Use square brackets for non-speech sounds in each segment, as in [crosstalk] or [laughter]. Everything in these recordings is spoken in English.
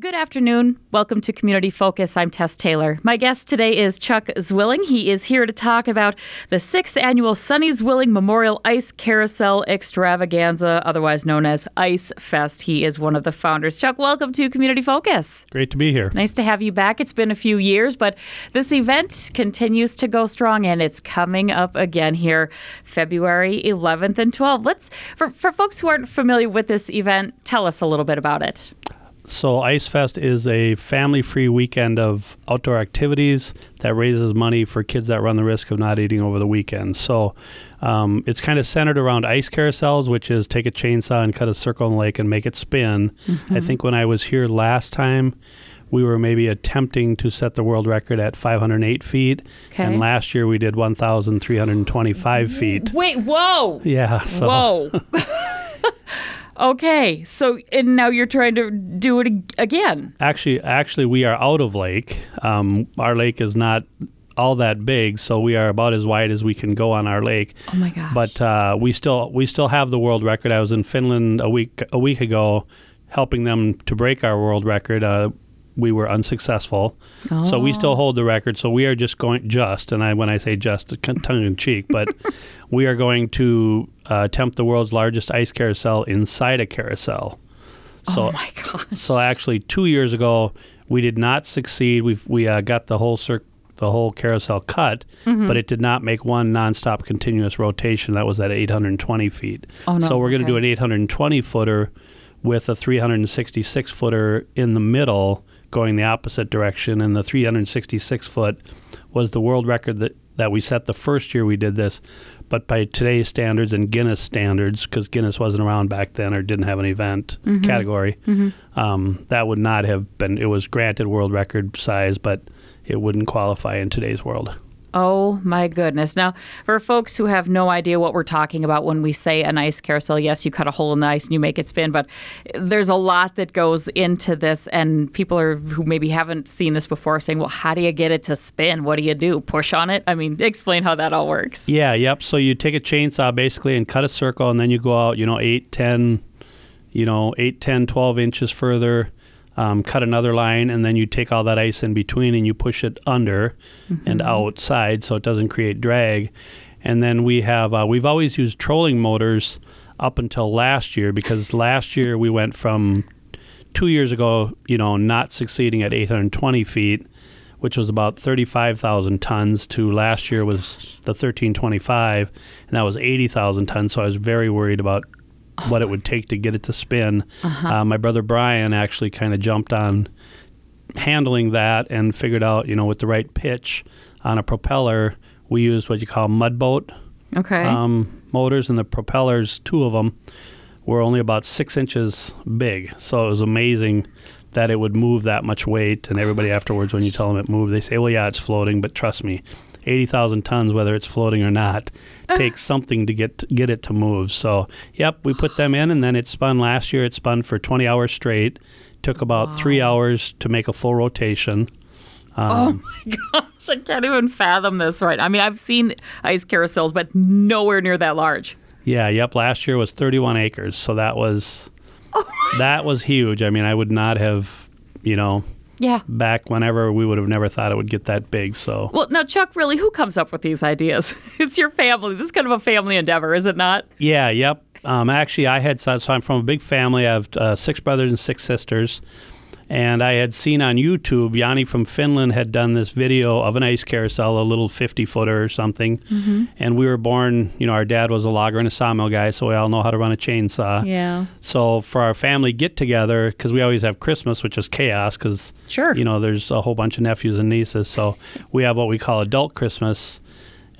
Good afternoon. Welcome to Community Focus. I'm Tess Taylor. My guest today is Chuck Zwilling. He is here to talk about the sixth annual Sonny Zwilling Memorial Ice Carousel Extravaganza, otherwise known as Ice Fest. He is one of the founders. Chuck, welcome to Community Focus. Great to be here. Nice to have you back. It's been a few years, but this event continues to go strong and it's coming up again here February 11th and 12th. Let's for, for folks who aren't familiar with this event, tell us a little bit about it. So, Ice Fest is a family free weekend of outdoor activities that raises money for kids that run the risk of not eating over the weekend. So, um, it's kind of centered around ice carousels, which is take a chainsaw and cut a circle in the lake and make it spin. Mm-hmm. I think when I was here last time, we were maybe attempting to set the world record at 508 feet. Okay. And last year we did 1,325 feet. Wait, whoa. Yeah. So. Whoa. [laughs] [laughs] Okay, so and now you're trying to do it again. Actually, actually, we are out of lake. Um, our lake is not all that big, so we are about as wide as we can go on our lake. Oh my gosh! But uh, we still we still have the world record. I was in Finland a week a week ago, helping them to break our world record. Uh, we were unsuccessful. Oh. So we still oh. hold the record. So we are just going just, and I when I say just, tongue in cheek, but [laughs] we are going to uh, attempt the world's largest ice carousel inside a carousel. So, oh my gosh! So actually, two years ago, we did not succeed. We we uh, got the whole circ- the whole carousel cut, mm-hmm. but it did not make one nonstop continuous rotation. That was at 820 feet. Oh no! So we're going to do an 820 footer with a 366 footer in the middle going the opposite direction, and the 366 foot was the world record that, that we set the first year we did this. But by today's standards and Guinness standards, because Guinness wasn't around back then or didn't have an event mm-hmm. category, mm-hmm. Um, that would not have been. It was granted world record size, but it wouldn't qualify in today's world. Oh my goodness. Now, for folks who have no idea what we're talking about when we say an ice carousel, yes, you cut a hole in the ice and you make it spin, but there's a lot that goes into this and people are who maybe haven't seen this before saying, "Well, how do you get it to spin? What do you do? Push on it?" I mean, explain how that all works. Yeah, yep. So you take a chainsaw basically and cut a circle and then you go out, you know, 8, 10, you know, 8, 10, 12 inches further um, cut another line, and then you take all that ice in between and you push it under mm-hmm. and outside so it doesn't create drag. And then we have uh, we've always used trolling motors up until last year because last year we went from two years ago, you know, not succeeding at 820 feet, which was about 35,000 tons, to last year was the 1325, and that was 80,000 tons. So I was very worried about what it would take to get it to spin. Uh-huh. Uh, my brother Brian actually kind of jumped on handling that and figured out, you know, with the right pitch on a propeller, we used what you call mud boat okay. um, motors, and the propellers, two of them, were only about six inches big. So it was amazing that it would move that much weight. And everybody afterwards, when you tell them it moved, they say, well, yeah, it's floating, but trust me, 80,000 tons, whether it's floating or not, takes something to get get it to move. So, yep, we put them in, and then it spun last year. It spun for 20 hours straight. Took about wow. three hours to make a full rotation. Um, oh my [laughs] gosh, I can't even fathom this right. I mean, I've seen ice carousels, but nowhere near that large. Yeah, yep. Last year was 31 acres, so that was oh that was huge. I mean, I would not have, you know, yeah. Back whenever we would have never thought it would get that big. So. Well, now Chuck, really, who comes up with these ideas? [laughs] it's your family. This is kind of a family endeavor, is it not? Yeah. Yep. Um, actually, I had so I'm from a big family. I have uh, six brothers and six sisters. And I had seen on YouTube, Yanni from Finland had done this video of an ice carousel, a little 50 footer or something. Mm-hmm. And we were born, you know, our dad was a logger and a sawmill guy, so we all know how to run a chainsaw. Yeah. So for our family get together, because we always have Christmas, which is chaos, because, sure. you know, there's a whole bunch of nephews and nieces. So we have what we call adult Christmas.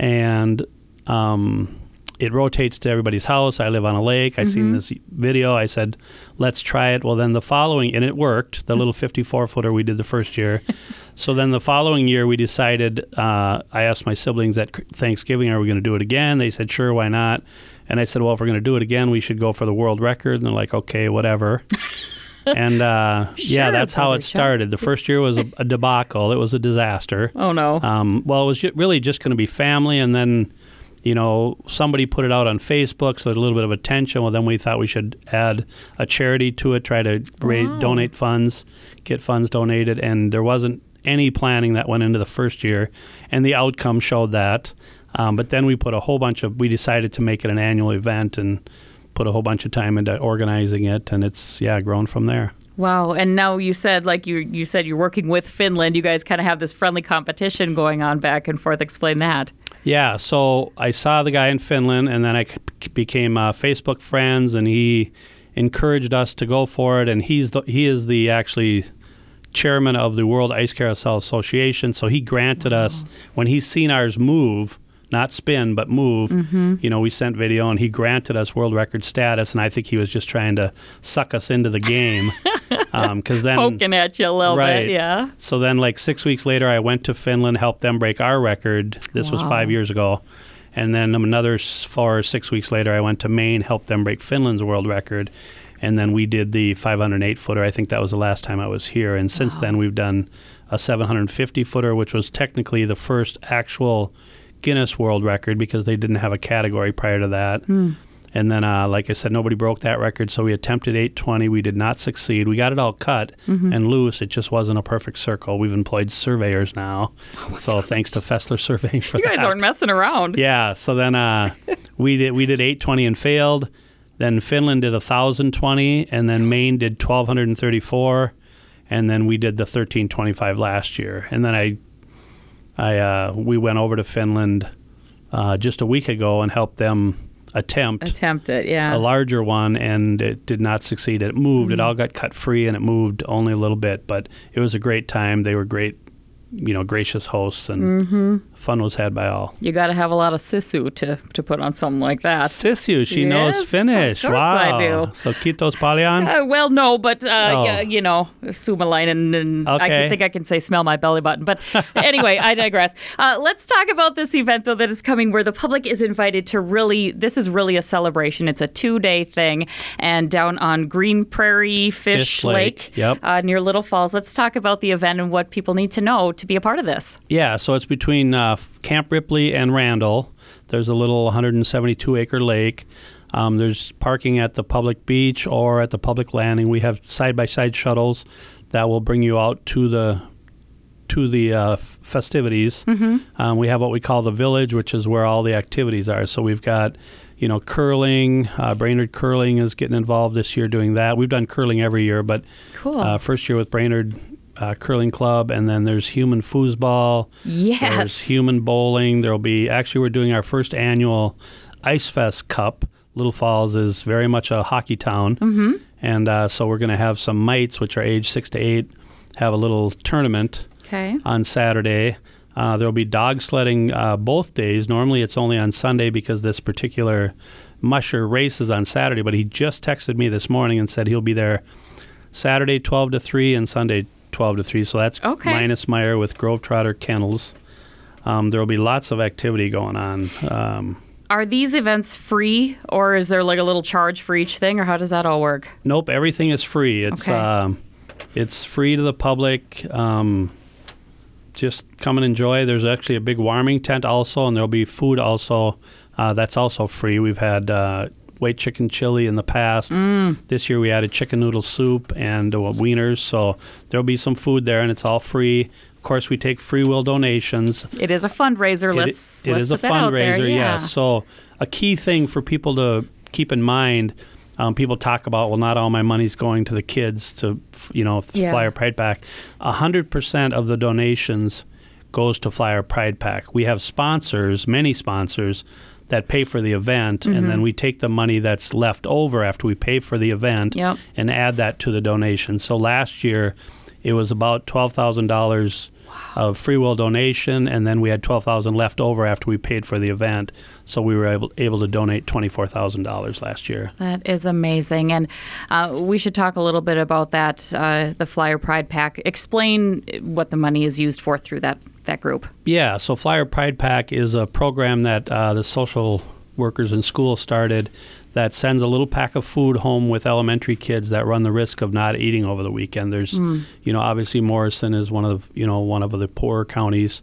And, um, it rotates to everybody's house. I live on a lake. I mm-hmm. seen this video. I said, let's try it. Well, then the following, and it worked. The little 54 footer we did the first year. [laughs] so then the following year, we decided. Uh, I asked my siblings at Thanksgiving, "Are we going to do it again?" They said, "Sure, why not?" And I said, "Well, if we're going to do it again, we should go for the world record." And they're like, "Okay, whatever." [laughs] and uh, sure, yeah, that's how it started. The first year was a, a, debacle. It was a disaster. Oh no. Um, well, it was really just going to be family, and then you know, somebody put it out on Facebook, so there's a little bit of attention. Well, then we thought we should add a charity to it, try to raise, Wow. donate funds, get funds donated, and there wasn't any planning that went into the first year, and the outcome showed that. Um, but then we put a whole bunch of, we decided to make it an annual event and put a whole bunch of time into organizing it, and it's yeah grown from there. Wow. And now you said, like you you said, you're working with Finland. You guys kind of have this friendly competition going on back and forth. Explain that. Yeah, so I saw the guy in Finland, and then I became uh, Facebook friends, and he encouraged us to go for it. And he's the, he is the actually chairman of the World Ice Carousel Association. So he granted us when he's seen ours move, not spin, but move. Mm-hmm. You know, we sent video, and he granted us world record status. And I think he was just trying to suck us into the game, [laughs] um, because then Poking at you a little Right. bit. Yeah. so then, like six weeks later, I went to Finland, helped them break our record. This was five years ago. And then another four or six weeks later, I went to Maine, helped them break Finland's world record. And then we did the 508 footer. I think that was the last time I was here. And since then, we've done a 750 footer, which was technically the first actual Guinness World Record because they didn't have a category prior to that. And then, uh, like I said, nobody broke that record, so we attempted 820. We did not succeed. We got it all cut and loose. It just wasn't a perfect circle. We've employed surveyors now, [laughs] so thanks to Fessler Surveying for that. You guys aren't messing around. Yeah. So then uh, [laughs] we did we did 820 and failed. Then Finland did 1,020, and then Maine did 1,234, and then we did the 1,325 last year. And then I, I uh, we went over to Finland uh, just a week ago and helped them attempt Attempt it. Yeah. a larger one, and it did not succeed. It moved. It all got cut free, and it moved only a little bit. But it was a great time. They were great, you know, gracious hosts, and fun was had by all. You got to have a lot of sisu to, to put on something like that. Sisu, she Yes, knows of Finnish. course wow. I do. So kiitos paljon. Uh, well, no, but uh, Oh. yeah, you know, Suomalainen, and I can, think I can say smell my belly button. But [laughs] anyway, I digress. Uh, let's talk about this event though that is coming, where the public is invited to really. This is really a celebration. It's a two-day thing, and down on Green Prairie Fish, Fish Lake, yep. uh, near Little Falls. Let's talk about the event and what people need to know to be a part of this. Yeah, so it's between uh, Camp Ripley and Randall. There's a little 172 acre lake. Um, there's parking at the public beach or at the public landing. We have side by side shuttles that will bring you out to the to the uh, festivities. Um, we have what we call the village, which is where all the activities are. So we've got, you know, curling. Uh, Brainerd Curling is getting involved this year doing that. We've done curling every year, but Cool. uh, first year with Brainerd uh, Curling Club, and then there's human foosball. Yes. There's human bowling. There'll be actually we're doing our first annual Ice Fest Cup. Little Falls is very much a hockey town, mm-hmm. and uh, so we're going to have some mites, which are age six to eight, have a little tournament okay. on Saturday. Uh, there'll be dog sledding uh, both days. Normally it's only on Sunday because this particular musher races on Saturday. But he just texted me this morning and said he'll be there Saturday 12 to 3 and Sunday 12 to 3. So that's Okay. Minus Meyer with Grove Trotter Kennels. Um, there will be lots of activity going on. Um, Are these events free, or is there like a little charge for each thing, or how does that all work? Nope, everything is free. It's Okay. um, it's free to the public. Um, just come and enjoy. There's actually a big warming tent also, and there'll be food also. Uh, that's also free. We've had uh, white chicken chili in the past. This year we added chicken noodle soup and uh, wieners, so there'll be some food there, and it's all free. Of course, we take free will donations. It is a fundraiser. It- Let's it let's is a put that out there. fundraiser, Yeah. yes. So a key thing for people to keep in mind. Um, people talk about, well, not all my money's going to the kids to, you know, Yeah. Flyer Pride Pack. A hundred percent of the donations goes to Flyer Pride Pack. We have sponsors, many sponsors, that pay for the event, and Mm-hmm. then we take the money that's left over after we pay for the event Yep. and add that to the donation. So last year, it was about twelve thousand dollars of free will donation, and then we had twelve thousand left over after we paid for the event. So we were able able to donate twenty four thousand dollars last year. That is amazing, and uh, we should talk a little bit about that. Uh, the Flyer Pride Pack. Explain what the money is used for through that that group. Yeah, so Flyer Pride Pack is a program that uh, the social workers in school started that sends a little pack of food home with elementary kids that run the risk of not eating over the weekend. There's, you know, obviously Morrison is one of you know one of the poorer counties.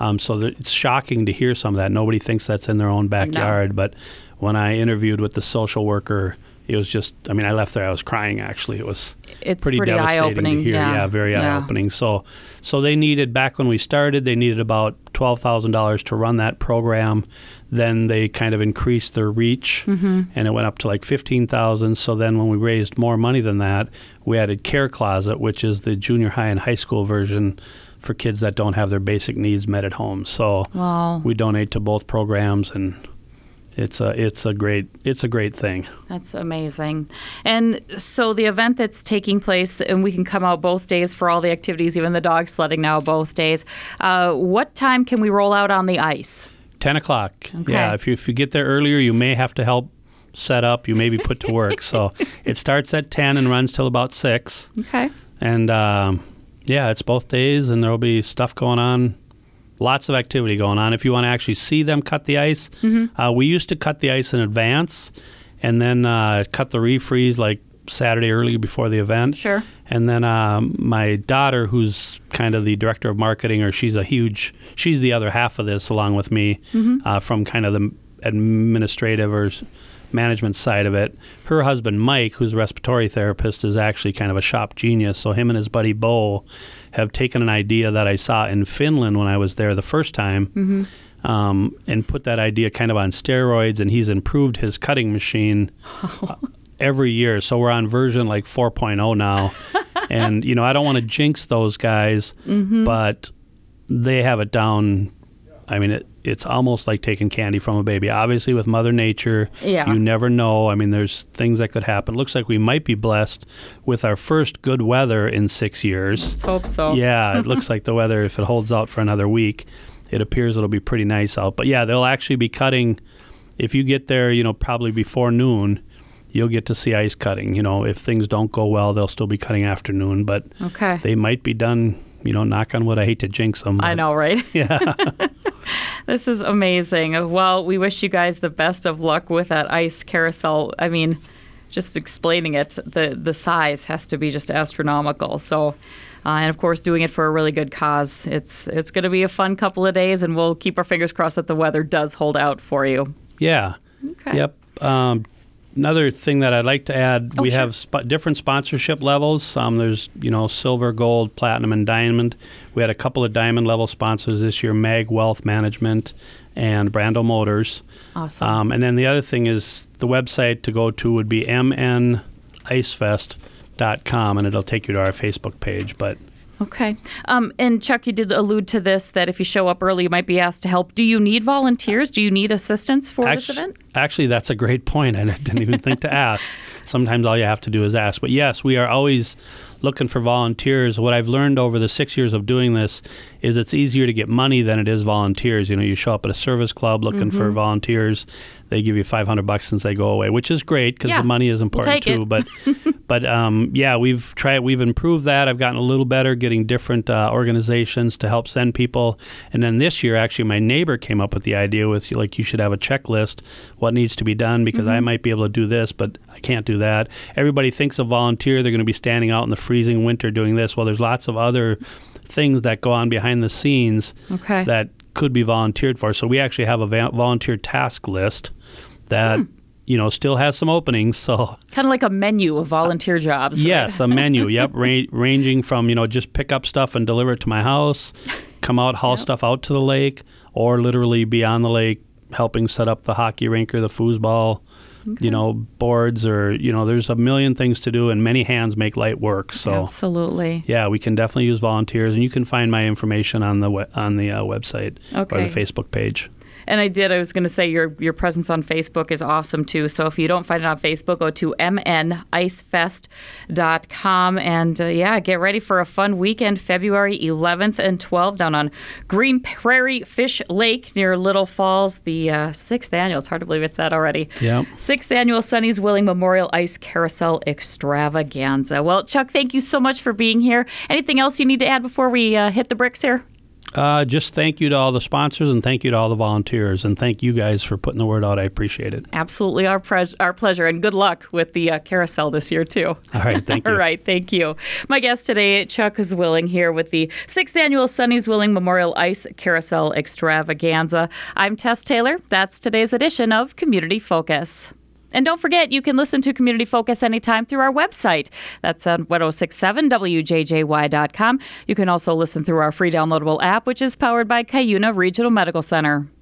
Um, so it's shocking to hear some of that. Nobody thinks that's in their own backyard. But when I interviewed with the social worker, it was just, I mean, I left there, I was crying actually. It was It's pretty, pretty devastating eye-opening, to hear. yeah. very Yeah. eye opening. So, so they needed, back when we started, they needed about $12,000 to run that program. Then they kind of increased their reach Mm-hmm. and it went up to like 15,000. So then when we raised more money than that, we added Care Closet, which is the junior high and high school version for kids that don't have their basic needs met at home. So Wow. we donate to both programs and it's a it's a great it's a great thing. That's amazing. And so the event that's taking place, and we can come out both days for all the activities, even the dog sledding now both days. Uh, what time can we roll out on the ice? 10 o'clock. Okay. Yeah, if you, if you get there earlier, you may have to help set up. You may be put to work. so [laughs] it starts at 10 and runs till about 6. Okay. And um, yeah, it's both days, and there will be stuff going on. Lots of activity going on. If you want to actually see them cut the ice, Mm-hmm. uh, we used to cut the ice in advance and then uh, cut the refreeze like Saturday early before the event. Sure. And then um, my daughter, who's kind of the director of marketing, or she's a huge, she's the other half of this along with me uh, from kind of the administrative or management side of it. Her husband, Mike, who's a respiratory therapist, is actually kind of a shop genius. So him and his buddy Bo have taken an idea that I saw in Finland when I was there the first time. Um, and put that idea kind of on steroids, and he's improved his cutting machine uh, every year. So we're on version like 4.0 now. [laughs] and, you know, I don't want to jinx those guys, but they have it down. I mean, it, it's almost like taking candy from a baby. Obviously, with Mother Nature, Yeah. you never know. I mean, there's things that could happen. Looks like we might be blessed with our first good weather in six years. Let's hope so. Yeah, it [laughs] looks like the weather, if it holds out for another week, it appears it'll be pretty nice out. But yeah, they'll actually be cutting. If you get there, you know, probably before noon, you'll get to see ice cutting. You know, if things don't go well, they'll still be cutting afternoon, but Okay. they might be done. You know, knock on wood. I hate to jinx them. I know, right? [laughs] Yeah. [laughs] This is amazing. Well, we wish you guys the best of luck with that ice carousel. I mean, just explaining it, the the size has to be just astronomical. So, uh, and of course, doing it for a really good cause. It's it's going to be a fun couple of days, and we'll keep our fingers crossed that the weather does hold out for you. Yeah. Okay. Yep. Um, another thing that I'd like to add, Oh, we sure. have sp- different sponsorship levels. Um, there's you know silver, gold, platinum, and diamond. We had a couple of diamond level sponsors this year: Mag Wealth Management and Brando Motors. Awesome. Um, and then the other thing is the website to go to would be mnicefest.com, and it'll take you to our Facebook page. But Okay. Um, and Chuck, you did allude to this that if you show up early, you might be asked to help. Do you need volunteers? Do you need assistance for this event? Actually, that's a great point. I didn't even think to ask. [laughs] Sometimes all you have to do is ask. But yes, we are always looking for volunteers. What I've learned over the six years of doing this is it's easier to get money than it is volunteers. You know, you show up at a service club looking Mm-hmm. for volunteers. They give you 500 bucks since they go away, which is great because Yeah, the money is important take too. But [laughs] but um, yeah, we've tried. We've improved that. I've gotten a little better getting different uh, organizations to help send people. And then this year, actually, my neighbor came up with the idea with like you should have a checklist what needs to be done because I might be able to do this, but I can't do that. Everybody thinks a volunteer they're going to be standing out in the freezing winter doing this. Well, there's lots of other things that go on behind the scenes Okay. that could be volunteered for. So we actually have a va- volunteer task list that hmm. you know still has some openings. So kind of like a menu of volunteer uh, jobs. right? yes, a menu. Yep, [laughs] ra- ranging from you know just pick up stuff and deliver it to my house, come out haul stuff out to the lake, or literally be on the lake helping set up the hockey rink or the foosball. You know, boards or you know, there's a million things to do, and many hands make light work. So Absolutely. yeah, we can definitely use volunteers, and you can find my information on the we- on the uh, website or the Facebook page. And I did. I was going to say your your presence on Facebook is awesome too. So if you don't find it on Facebook, go to mnicefest.com and uh, yeah, get ready for a fun weekend, February 11th and 12th down on Green Prairie Fish Lake near Little Falls. The uh, sixth annual. It's hard to believe it's that already. Yeah. Sixth annual Sonny Zwilling Memorial Ice Carousel Extravaganza. Well, Chuck, thank you so much for being here. Anything else you need to add before we uh, hit the bricks here? Uh, just thank you to all the sponsors and thank you to all the volunteers and thank you guys for putting the word out. I appreciate it. Absolutely, our pres- our pleasure, and good luck with the uh, carousel this year too. All right, thank [laughs] you. All right, thank you. My guest today, Chuck Zwilling, here with the sixth annual Sonny Zwilling Memorial Ice Carousel Extravaganza. I'm Tess Taylor. That's today's edition of Community Focus. And don't forget, you can listen to Community Focus anytime through our website. That's on 1067wjjy.com. You can also listen through our free downloadable app, which is powered by Cuyuna Regional Medical Center.